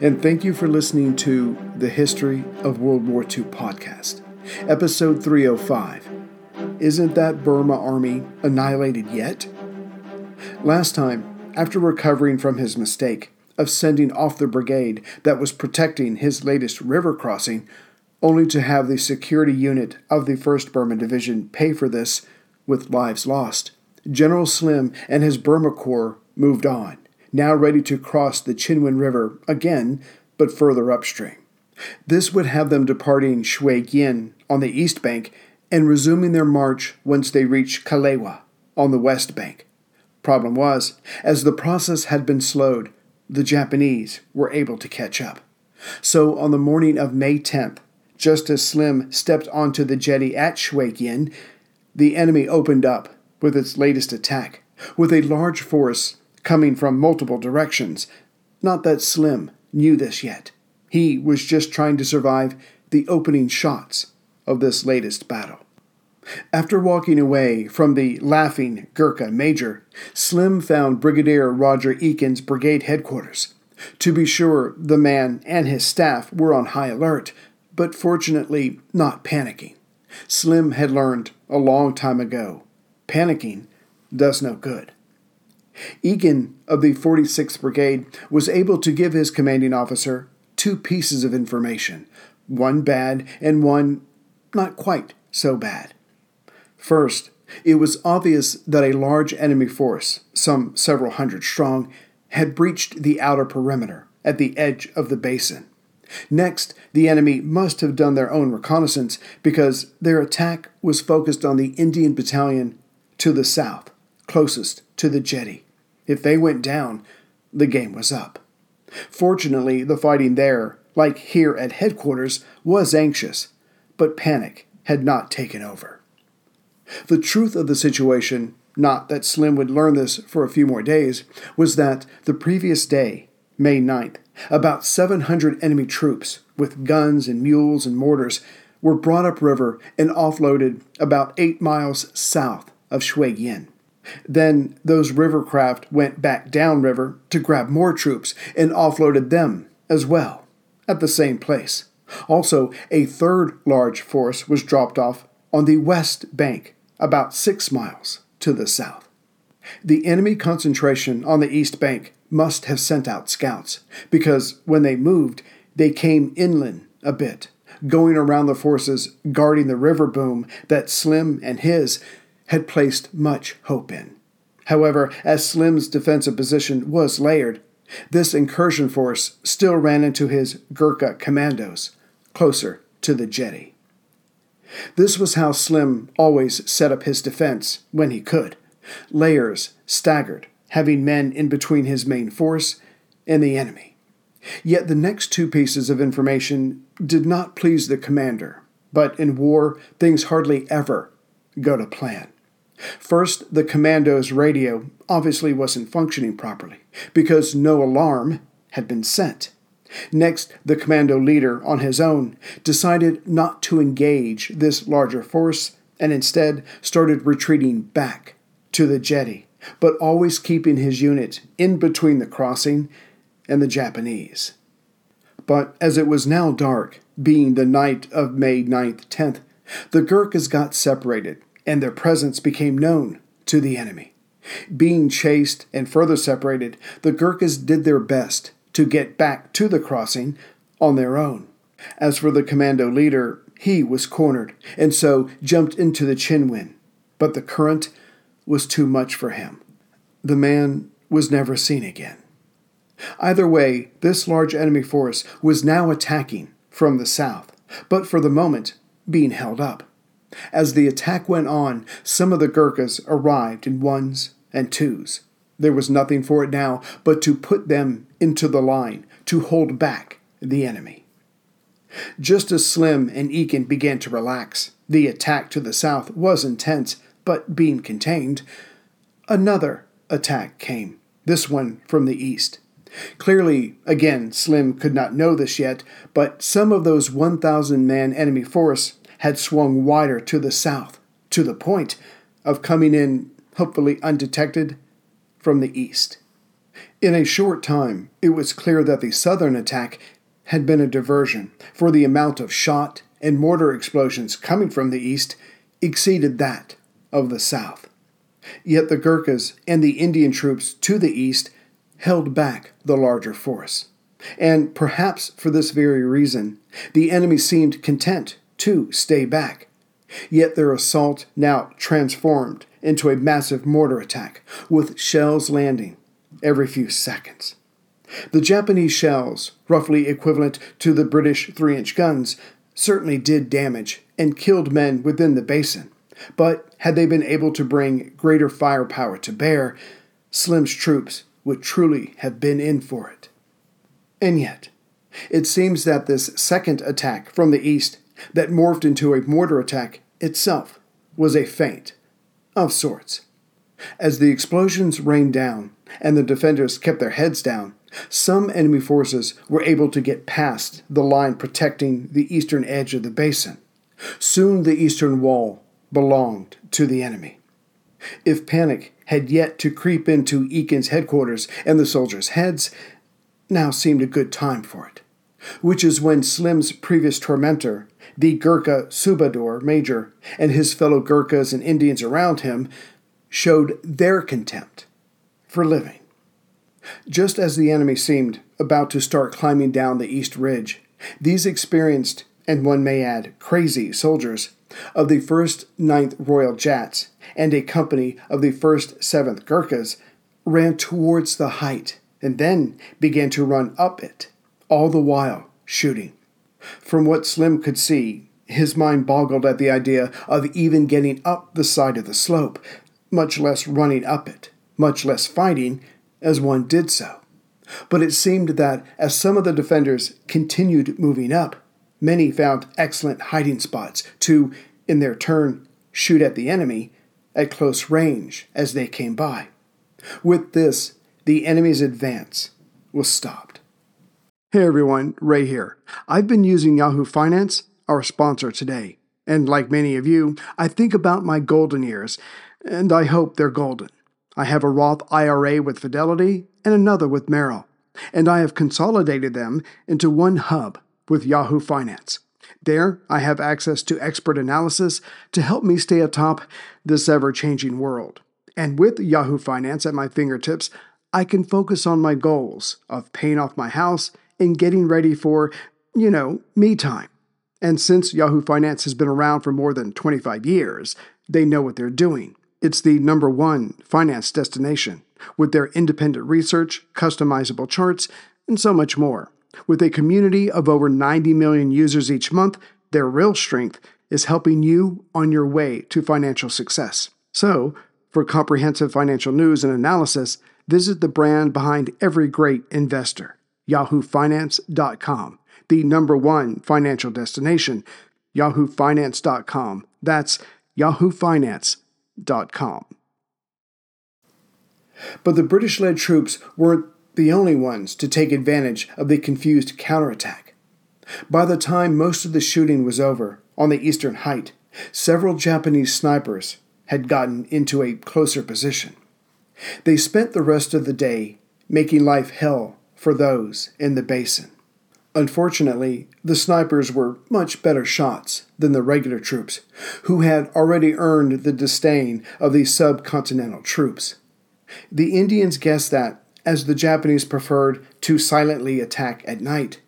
and thank you for listening to the History of World War II podcast, episode 305. Isn't that Burma army annihilated yet? Last time, after recovering from his mistake of sending off the brigade that was protecting his latest river crossing, only to have the security unit of the 1st Burma Division pay for this with lives lost, General Slim and his Burma Corps moved on now ready to cross the Chindwin River again, but further upstream. This would have them departing Shwegyin on the east bank and resuming their march once they reached Kalewa on the west bank. Problem was, as the process had been slowed, the Japanese were able to catch up. So on the morning of May 10th, just as Slim stepped onto the jetty at Shwegyin, the enemy opened up with its latest attack, with a large force coming from multiple directions. Not that Slim knew this yet. He was just trying to survive the opening shots of this latest battle. After walking away from the laughing Gurkha major, Slim found Brigadier Roger Ekin's brigade headquarters. To be sure, the man and his staff were on high alert, but fortunately not panicking. Slim had learned a long time ago panicking does no good. Ekin of the 46th Brigade was able to give his commanding officer two pieces of information, one bad and one not quite so bad. First, it was obvious that a large enemy force, some several hundred strong, had breached the outer perimeter at the edge of the basin. Next, the enemy must have done their own reconnaissance because their attack was focused on the Indian battalion to the south, closest to the jetty. If they went down, the game was up. Fortunately, the fighting there, like here at headquarters, was anxious, but panic had not taken over. The truth of the situation, not that Slim would learn this for a few more days, was that the previous day, May 9th, about 700 enemy troops, with guns and mules and mortars, were brought upriver and offloaded about eight miles south of Shwegyin. Then those river craft went back downriver to grab more troops and offloaded them as well at the same place. Also, a third large force was dropped off on the west bank, about six miles to the south. The enemy concentration on the east bank must have sent out scouts, because when they moved, they came inland a bit, going around the forces guarding the river boom that Slim and his had placed much hope in. However, as Slim's defensive position was layered, this incursion force still ran into his Gurkha commandos, closer to the jetty. This was how Slim always set up his defense when he could. Layers staggered, having men in between his main force and the enemy. Yet the next two pieces of information did not please the commander, but in war, things hardly ever go to plan. First, the commando's radio obviously wasn't functioning properly because no alarm had been sent. Next, the commando leader, on his own, decided not to engage this larger force and instead started retreating back to the jetty, but always keeping his unit in between the crossing and the Japanese. But as it was now dark, being the night of May 9th, 10th, the Gurkhas got separated and their presence became known to the enemy. Being chased and further separated, the Gurkhas did their best to get back to the crossing on their own. As for the commando leader, he was cornered and so jumped into the Chindwin, but the current was too much for him. The man was never seen again. Either way, this large enemy force was now attacking from the south, but for the moment being held up. As the attack went on, some of the Gurkhas arrived in ones and twos. There was nothing for it now but to put them into the line, to hold back the enemy. Just as Slim and Ekin began to relax, the attack to the south was intense, but being contained. Another attack came, this one from the east. Clearly, again, Slim could not know this yet, but some of those 1,000 man enemy force had swung wider to the south, to the point of coming in, hopefully undetected, from the east. In a short time, it was clear that the southern attack had been a diversion, for the amount of shot and mortar explosions coming from the east exceeded that of the south. Yet the Gurkhas and the Indian troops to the east held back the larger force. And perhaps for this very reason, the enemy seemed content to stay back. Yet their assault now transformed into a massive mortar attack, with shells landing every few seconds. The Japanese shells, roughly equivalent to the British 3 inch guns, certainly did damage and killed men within the basin. But had they been able to bring greater firepower to bear, Slim's troops would truly have been in for it. And yet, it seems that this second attack from the east that morphed into a mortar attack itself was a feint of sorts. As the explosions rained down and the defenders kept their heads down, some enemy forces were able to get past the line protecting the eastern edge of the basin. Soon the eastern wall belonged to the enemy. If panic had yet to creep into Ekin's headquarters and the soldiers' heads, now seemed a good time for it, which is when Slim's previous tormentor the Gurkha Subadar Major and his fellow Gurkhas and Indians around him showed their contempt for living. Just as the enemy seemed about to start climbing down the east ridge, these experienced, and one may add, crazy soldiers of the 1st 9th Royal Jats and a company of the 1st 7th Gurkhas ran towards the height and then began to run up it, all the while shooting. From what Slim could see, his mind boggled at the idea of even getting up the side of the slope, much less running up it, much less fighting as one did so. But it seemed that as some of the defenders continued moving up, many found excellent hiding spots to, in their turn, shoot at the enemy at close range as they came by. With this, the enemy's advance was stopped. Hey everyone, Ray here. I've been using Yahoo Finance, our sponsor today. And like many of you, I think about my golden years, and I hope they're golden. I have a Roth IRA with Fidelity and another with Merrill, and I have consolidated them into one hub with Yahoo Finance. There, I have access to expert analysis to help me stay atop this ever changing world. And with Yahoo Finance at my fingertips, I can focus on my goals of paying off my house in getting ready for, you know, me time. And since Yahoo Finance has been around for more than 25 years, they know what they're doing. It's the number one finance destination with their independent research, customizable charts, and so much more. With a community of over 90 million users each month, their real strength is helping you on your way to financial success. So, for comprehensive financial news and analysis, visit the brand behind every great investor, yahoofinance.com, the number one financial destination, yahoofinance.com. That's yahoofinance.com. But the British led troops weren't the only ones to take advantage of the confused counterattack. By the time most of the shooting was over on the eastern height, several Japanese snipers had gotten into a closer position. They spent the rest of the day making life hell for those in the basin. Unfortunately, the snipers were much better shots than the regular troops, who had already earned the disdain of the subcontinental troops. The Indians guessed that, as the Japanese preferred to silently attack at night,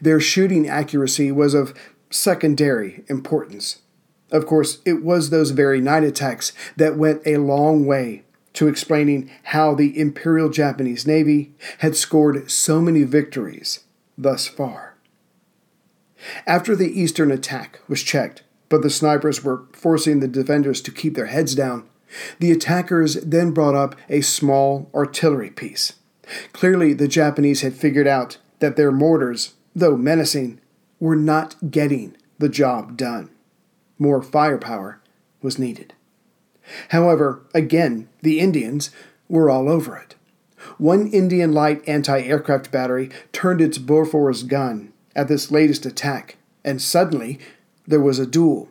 their shooting accuracy was of secondary importance. Of course, it was those very night attacks that went a long way to explaining how the Imperial Japanese Navy had scored so many victories thus far. After the eastern attack was checked, but the snipers were forcing the defenders to keep their heads down, the attackers then brought up a small artillery piece. Clearly, the Japanese had figured out that their mortars, though menacing, were not getting the job done. More firepower was needed. However, again, the Indians were all over it. One Indian light anti aircraft battery turned its Bofors gun at this latest attack, and suddenly there was a duel.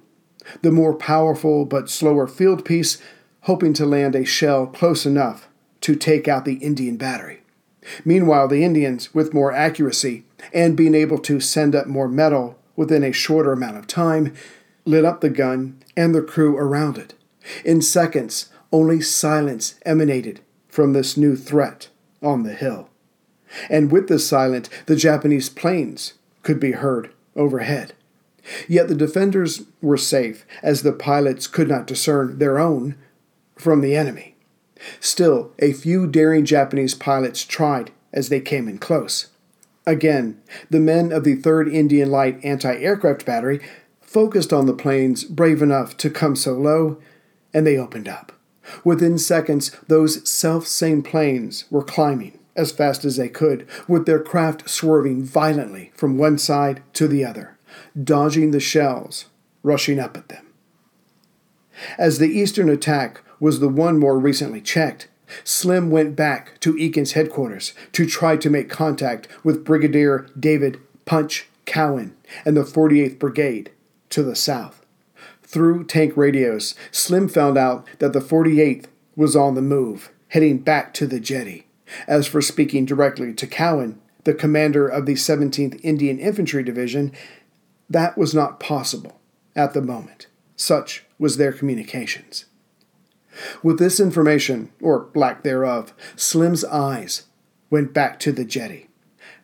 The more powerful but slower field piece hoping to land a shell close enough to take out the Indian battery. Meanwhile, the Indians, with more accuracy and being able to send up more metal within a shorter amount of time, lit up the gun and the crew around it. In seconds, only silence emanated from this new threat on the hill. And with the silence, the Japanese planes could be heard overhead. Yet the defenders were safe, as the pilots could not discern their own from the enemy. Still, a few daring Japanese pilots tried as they came in close. Again, the men of the 3rd Indian Light Anti Aircraft Battery focused on the planes brave enough to come so low, and they opened up. Within seconds, those self same planes were climbing as fast as they could, with their craft swerving violently from one side to the other, dodging the shells rushing up at them. As the eastern attack was the one more recently checked, Slim went back to Ekins' headquarters to try to make contact with Brigadier David Punch Cowan and the 48th Brigade to the south. Through tank radios, Slim found out that the 48th was on the move, heading back to the jetty. As for speaking directly to Cowan, the commander of the 17th Indian Infantry Division, that was not possible at the moment. Such was their communications. With this information, or lack thereof, Slim's eyes went back to the jetty.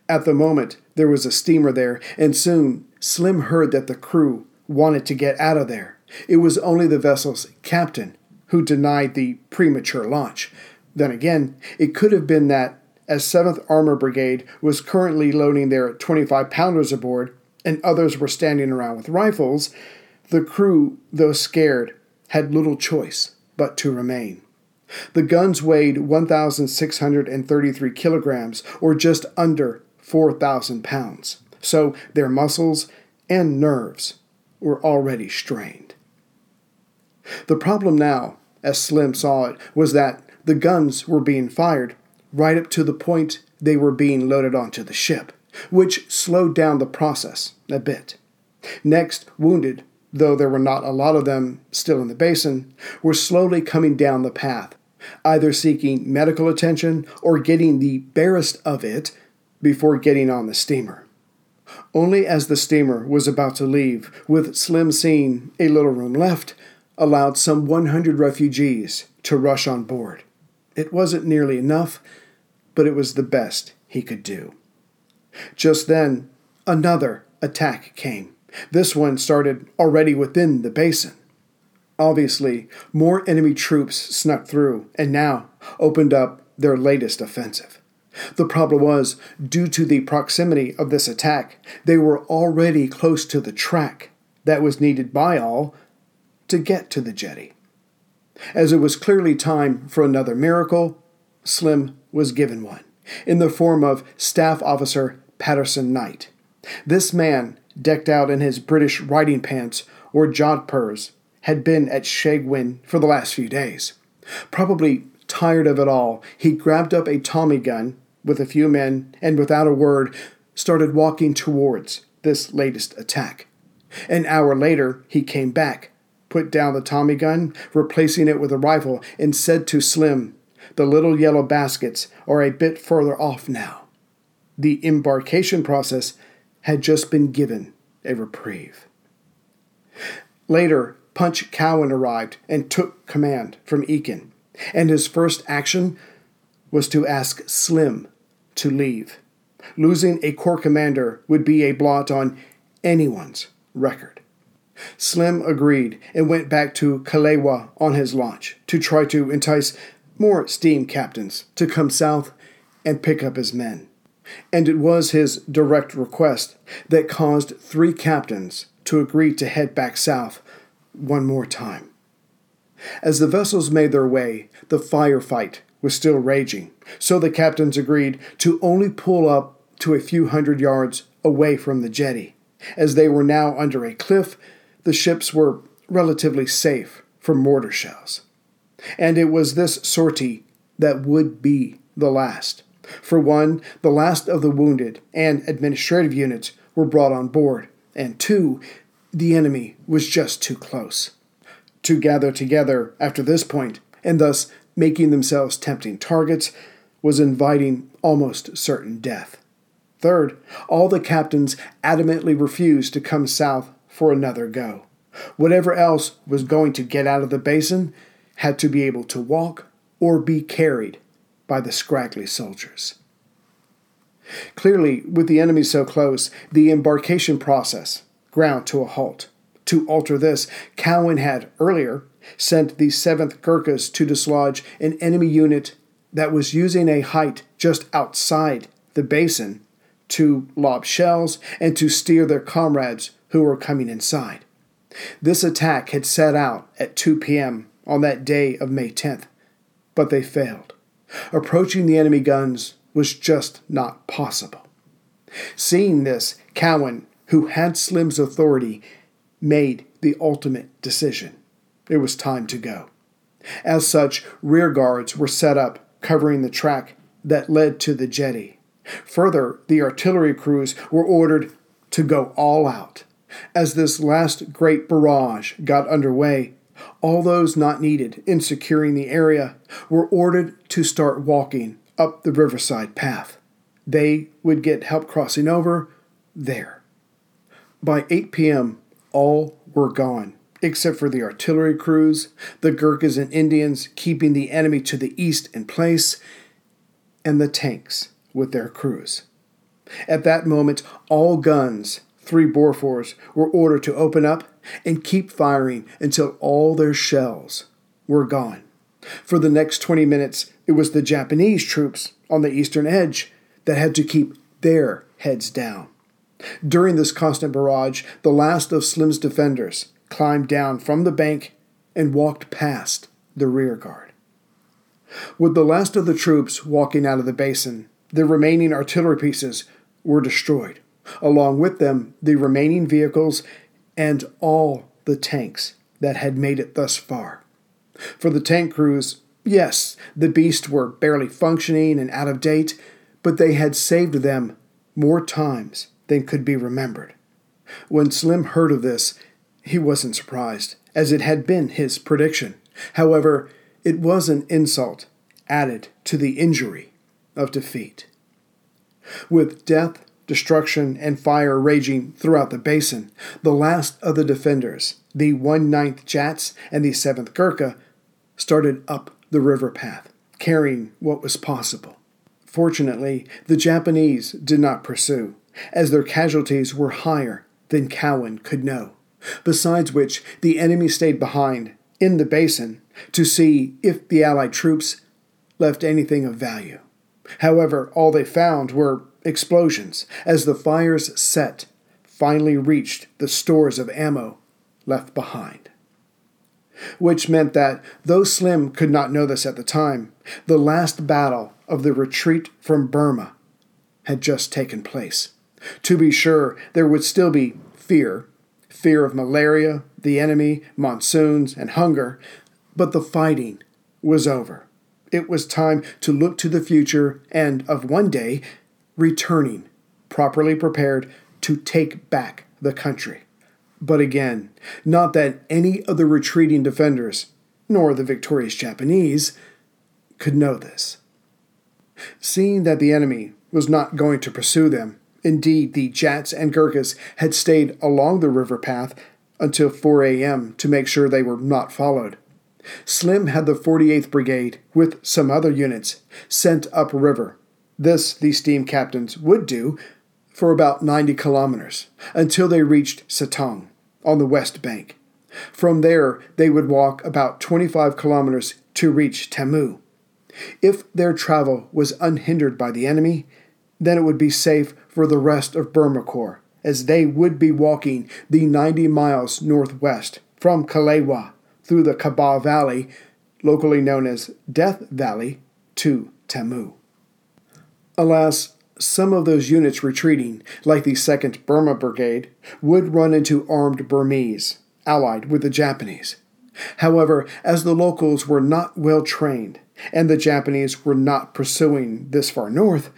At the moment, there was a steamer there, and soon Slim heard that the crew wanted to get out of there. It was only the vessel's captain who denied the premature launch. Then again, it could have been that, as 7th Armor Brigade was currently loading their 25 pounders aboard, and others were standing around with rifles, the crew, though scared, had little choice but to remain. The guns weighed 1,633 kilograms, or just under 4,000 pounds, so their muscles and nerves were already strained. The problem now, as Slim saw it, was that the guns were being fired right up to the point they were being loaded onto the ship, which slowed down the process a bit. Next, wounded though there were not a lot of them still in the basin, were slowly coming down the path, either seeking medical attention or getting the barest of it before getting on the steamer. Only as the steamer was about to leave, with Slim seeing a little room left, allowed some 100 refugees to rush on board. It wasn't nearly enough, but it was the best he could do. Just then, another attack came. This one started already within the basin. Obviously, more enemy troops snuck through and now opened up their latest offensive. The problem was, due to the proximity of this attack, they were already close to the track that was needed by all to get to the jetty. As it was clearly time for another miracle, Slim was given one, in the form of Staff Officer Patterson Knight. This man, decked out in his British riding pants or jodhpurs, had been at Shwegyin for the last few days. Probably tired of it all, he grabbed up a Tommy gun with a few men and without a word started walking towards this latest attack. An hour later, he came back, put down the Tommy gun, replacing it with a rifle, and said to Slim, The little yellow baskets are a bit further off now. The embarkation process had just been given a reprieve. Later, Punch Cowan arrived and took command from Ekin, and his first action was to ask Slim to leave. Losing a corps commander would be a blot on anyone's record. Slim agreed and went back to Kalewa on his launch to try to entice more steam captains to come south and pick up his men. And it was his direct request that caused three captains to agree to head back south one more time. As the vessels made their way, the firefight was still raging, so the captains agreed to only pull up to a few hundred yards away from the jetty. As they were now under a cliff, the ships were relatively safe from mortar shells. And it was this sortie that would be the last. For one, the last of the wounded and administrative units were brought on board, and two, the enemy was just too close. To gather together after this point, and thus making themselves tempting targets, was inviting almost certain death. Third, all the captains adamantly refused to come south for another go. Whatever else was going to get out of the basin had to be able to walk or be carried by the scraggly soldiers. Clearly, with the enemy so close, the embarkation process ground to a halt. To alter this, Cowan had earlier sent the 7th Gurkhas to dislodge an enemy unit that was using a height just outside the basin to lob shells and to steer their comrades who were coming inside. This attack had set out at 2 p.m. on that day of May 10th, but they failed. Approaching the enemy guns was just not possible. Seeing this, Cowan, who had Slim's authority, made the ultimate decision. It was time to go. As such, rear guards were set up covering the track that led to the jetty. Further, the artillery crews were ordered to go all out. As this last great barrage got underway, all those not needed in securing the area were ordered to start walking up the riverside path. They would get help crossing over there. By 8 p.m., all were gone, except for the artillery crews, the Gurkhas and Indians keeping the enemy to the east in place, and the tanks with their crews. At that moment, all guns, three Bofors, were ordered to open up and keep firing until all their shells were gone. For the next 20 minutes, it was the Japanese troops on the eastern edge that had to keep their heads down. During this constant barrage, the last of Slim's defenders climbed down from the bank and walked past the rear guard. With the last of the troops walking out of the basin, the remaining artillery pieces were destroyed. Along with them, the remaining vehicles and all the tanks that had made it thus far. For the tank crews, yes, the beasts were barely functioning and out of date, but they had saved them more times than could be remembered. When Slim heard of this, he wasn't surprised, as it had been his prediction. However, it was an insult added to the injury of defeat. With death destruction, and fire raging throughout the basin, the last of the defenders, the 1/9th Jats and the 7th Gurkha, started up the river path, carrying what was possible. Fortunately, the Japanese did not pursue, as their casualties were higher than Cowan could know. Besides which, the enemy stayed behind in the basin to see if the Allied troops left anything of value. However, all they found were explosions as the fires set finally reached the stores of ammo left behind. Which meant that, though Slim could not know this at the time, the last battle of the retreat from Burma had just taken place. To be sure, there would still be fear fear of malaria, the enemy, monsoons, and hunger, but the fighting was over. It was time to look to the future and of one day returning, properly prepared to take back the country. But again, not that any of the retreating defenders, nor the victorious Japanese, could know this. Seeing that the enemy was not going to pursue them, Indeed, the Jats and Gurkhas had stayed along the river path until 4 a.m. to make sure they were not followed. Slim had the 48th Brigade, with some other units, sent upriver. This the steam captains would do for about 90 kilometers until they reached Sittaung on the west bank. From there, they would walk about 25 kilometers to reach Tamu. If their travel was unhindered by the enemy, then it would be safe for the rest of Burma Corps, as they would be walking the 90 miles northwest from Kalewa through the Kabaw Valley, locally known as Death Valley, to Tamu. Alas, some of those units retreating, like the 2nd Burma Brigade, would run into armed Burmese, allied with the Japanese. However, as the locals were not well trained, and the Japanese were not pursuing this far north,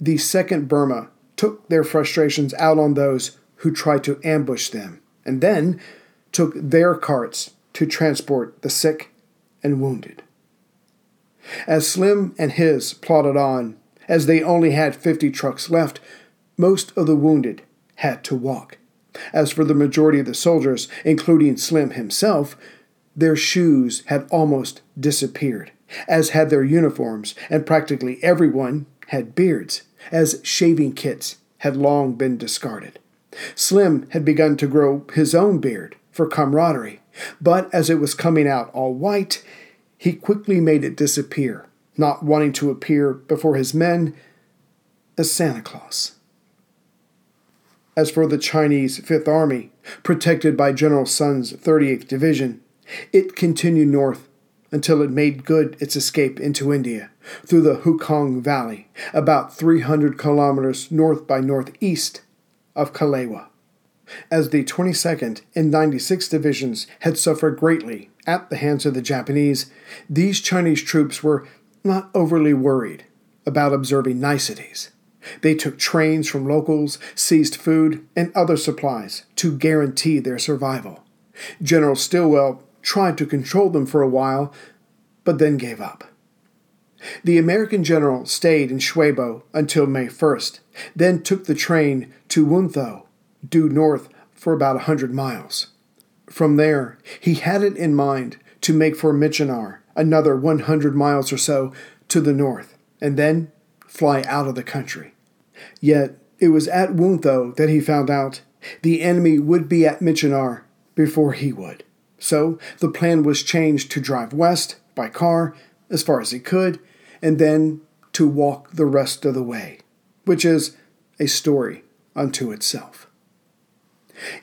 the Second Burma took their frustrations out on those who tried to ambush them, and then took their carts to transport the sick and wounded. As Slim and his plodded on, as they only had 50 trucks left, most of the wounded had to walk. As for the majority of the soldiers, including Slim himself, their shoes had almost disappeared, as had their uniforms, and practically everyone had beards as shaving kits had long been discarded. Slim had begun to grow his own beard for camaraderie, but as it was coming out all white, he quickly made it disappear, not wanting to appear before his men as Santa Claus. As for the Chinese Fifth Army, protected by General Sun's 38th Division, it continued north until it made good its escape into India through the Hukawng Valley, about 300 kilometers north by northeast of Kalewa. As the 22nd and 96th Divisions had suffered greatly at the hands of the Japanese, these Chinese troops were not overly worried about observing niceties. They took trains from locals, seized food and other supplies to guarantee their survival. General Stilwell tried to control them for a while, but then gave up. The American general stayed in Shwebo until May 1st, then took the train to Wuntho, due north for about a hundred miles. From there, he had it in mind to make for Myitkyina, another 100 miles or so to the north, and then fly out of the country. Yet it was at Wuntho that he found out the enemy would be at Myitkyina before he would. So the plan was changed to drive west by car as far as he could, and then to walk the rest of the way, which is a story unto itself.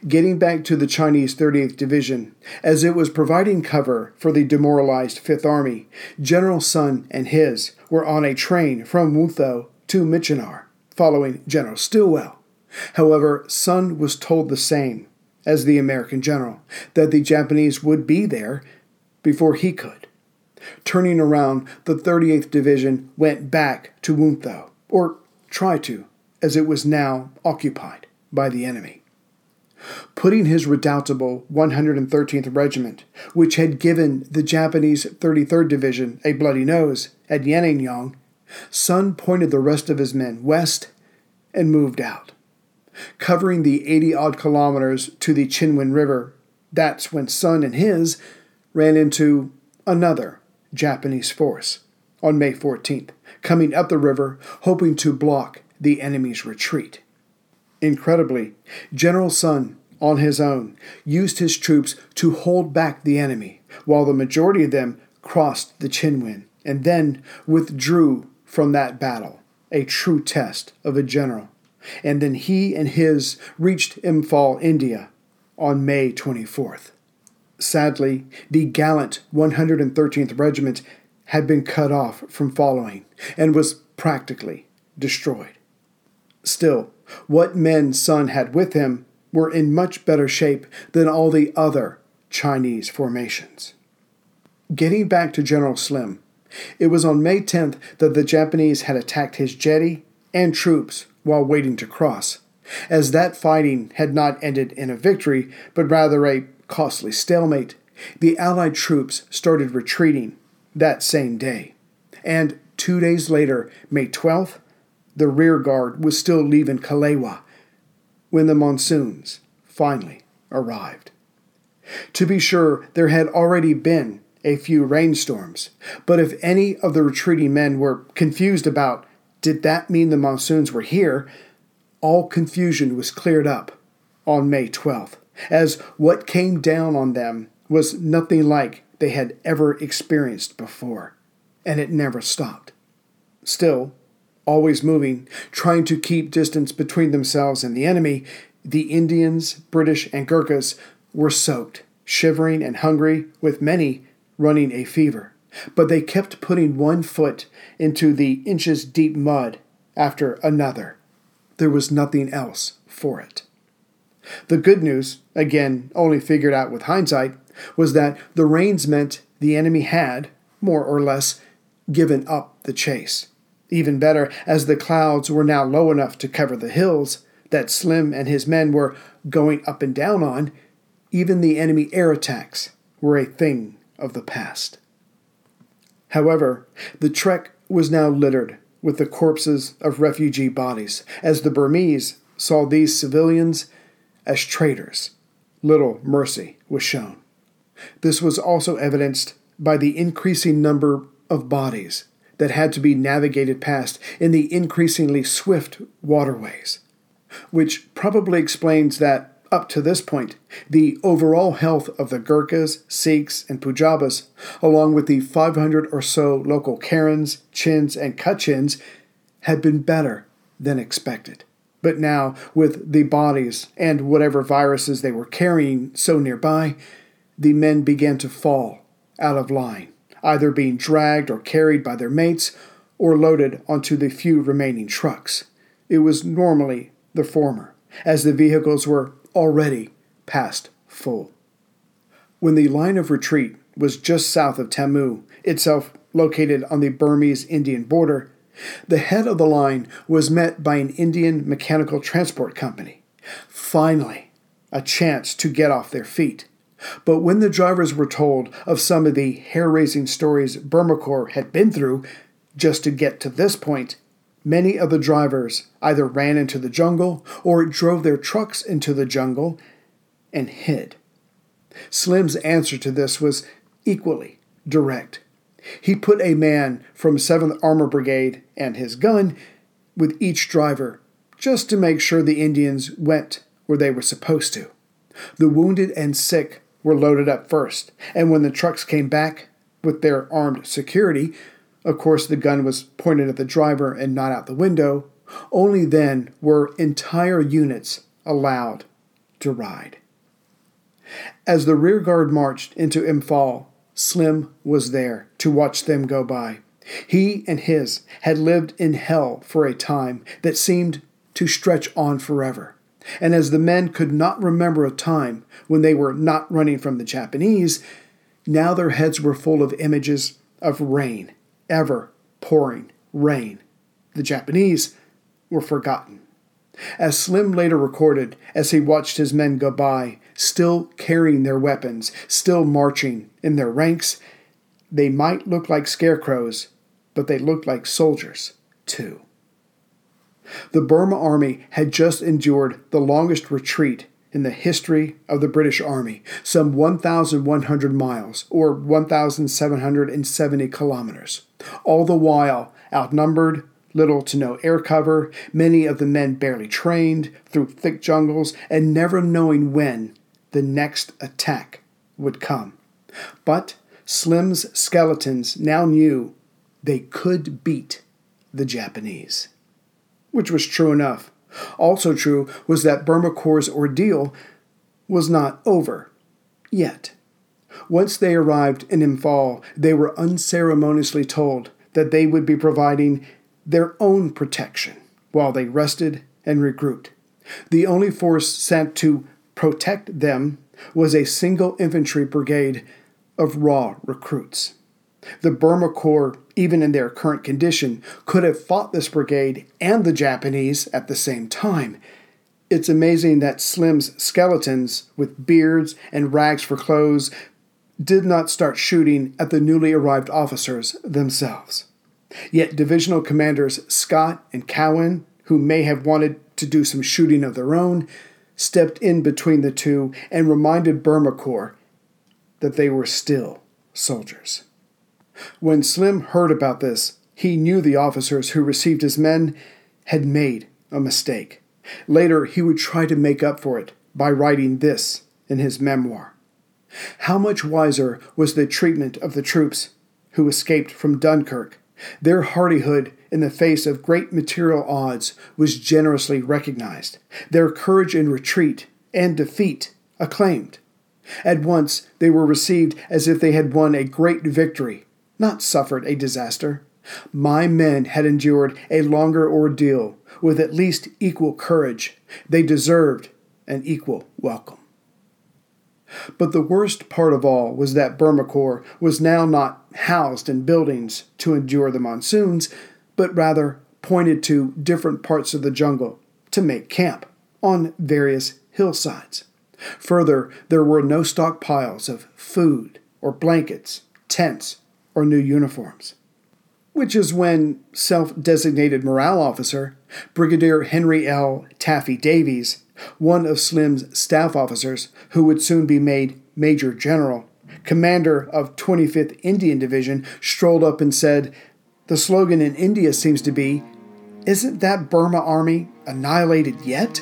Getting back to the Chinese 38th Division, as it was providing cover for the demoralized Fifth Army, General Sun and his were on a train from Wuntho to Myitkyina, following General Stilwell. However, Sun was told the same as the American general, that the Japanese would be there before he could. Turning around, the 38th Division went back to Wuntho, or tried to, as it was now occupied by the enemy. Putting his redoubtable 113th Regiment, which had given the Japanese 33rd Division a bloody nose at Yenangyaung, Sun pointed the rest of his men west and moved out covering the 80 odd kilometers to the Chindwin River. That's when Sun and his ran into another Japanese force on May 14th, coming up the river, hoping to block the enemy's retreat. Incredibly, General Sun, on his own, used his troops to hold back the enemy, while the majority of them crossed the Chindwin and then withdrew from that battle, a true test of a general and then he and his reached Imphal, India on May 24th. Sadly, the gallant 113th Regiment had been cut off from following and was practically destroyed. Still, what men Sun had with him were in much better shape than all the other Chinese formations. Getting back to General Slim, it was on May 10th that the Japanese had attacked his jetty and troops while waiting to cross, as that fighting had not ended in a victory, but rather a costly stalemate. The Allied troops started retreating that same day, and two days later, May 12th, the rear guard was still leaving Kalewa when the monsoons finally arrived. To be sure, there had already been a few rainstorms, but if any of the retreating men were confused about did that mean the monsoons were here, all confusion was cleared up on May 12th, as what came down on them was nothing like they had ever experienced before, and it never stopped. Still, always moving, trying to keep distance between themselves and the enemy, the Indians, British, and Gurkhas were soaked, shivering, and hungry, with many running a fever. But they kept putting one foot into the inches deep mud after another. There was nothing else for it. The good news, again only figured out with hindsight, was that the rains meant the enemy had, more or less, given up the chase. Even better, as the clouds were now low enough to cover the hills that Slim and his men were going up and down on, even the enemy air attacks were a thing of the past. However, the trek was now littered with the corpses of refugee bodies, as the Burmese saw these civilians as traitors. Little mercy was shown. This was also evidenced by the increasing number of bodies that had to be navigated past in the increasingly swift waterways, which probably explains that, up to this point, the overall health of the Gurkhas, Sikhs, and Punjabis, along with the 500 or so local Karens, Chins, and Kachins, had been better than expected. But now, with the bodies and whatever viruses they were carrying so nearby, the men began to fall out of line either being dragged or carried by their mates or loaded onto the few remaining trucks. It was normally the former, as the vehicles were already past full. When the line of retreat was just south of Tamu, itself located on the Burmese Indian border, the head of the line was met by an Indian mechanical transport company. Finally, a chance to get off their feet. But when the drivers were told of some of the hair raising stories Burma Corps had been through just to get to this point, many of the drivers either ran into the jungle or drove their trucks into the jungle and hid. Slim's answer to this was equally direct. He put a man from 7th Armor Brigade and his gun with each driver just to make sure the Indians went where they were supposed to. The wounded and sick were loaded up first, and when the trucks came back with their armed security, of course the gun was pointed at the driver and not out the window, only then were entire units allowed to ride. As the rear guard marched into Imphal, Slim was there to watch them go by. He and his had lived in hell for a time that seemed to stretch on forever. And as the men could not remember a time when they were not running from the Japanese, now their heads were full of images of rain, ever pouring rain. The Japanese were forgotten. As Slim later recorded, as he watched his men go by, still carrying their weapons, still marching in their ranks, they might look like scarecrows, but they looked like soldiers, too. The Burma Army had just endured the longest retreat in the history of the British Army, some 1,100 miles, or 1,770 kilometers. All the while, outnumbered, little to no air cover, many of the men barely trained, through thick jungles, and never knowing when the next attack would come. But Slim's skeletons now knew they could beat the Japanese which was true enough Also true was that Burma Corps' ordeal was not over yet. Once they arrived in Imphal, they were unceremoniously told that they would be providing their own protection while they rested and regrouped. The only force sent to protect them was a single infantry brigade of raw recruits. The Burma Corps, even in their current condition, could have fought this brigade and the Japanese at the same time. It's amazing that Slim's skeletons, with beards and rags for clothes, did not start shooting at the newly arrived officers themselves. Yet divisional commanders Scott and Cowan, who may have wanted to do some shooting of their own, stepped in between the two and reminded Burma Corps that they were still soldiers. When Slim heard about this, he knew the officers who received his men had made a mistake. Later, he would try to make up for it by writing this in his memoir. How much wiser was the treatment of the troops who escaped from Dunkirk? Their hardihood in the face of great material odds was generously recognized, their courage in retreat and defeat acclaimed. At once they were received as if they had won a great victory, not suffered a disaster. My men had endured a longer ordeal with at least equal courage. They deserved an equal welcome. But the worst part of all was that Burma was now not housed in buildings to endure the monsoons, but rather pointed to different parts of the jungle to make camp on various hillsides. Further, there were no stockpiles of food or blankets, tents, or new uniforms. Which is when self designated morale officer, Brigadier Henry L. Taffy Davies, one of Slim's staff officers, who would soon be made Major General, commander of 25th Indian Division, strolled up and said, The slogan in India seems to be, Isn't that Burma army annihilated yet?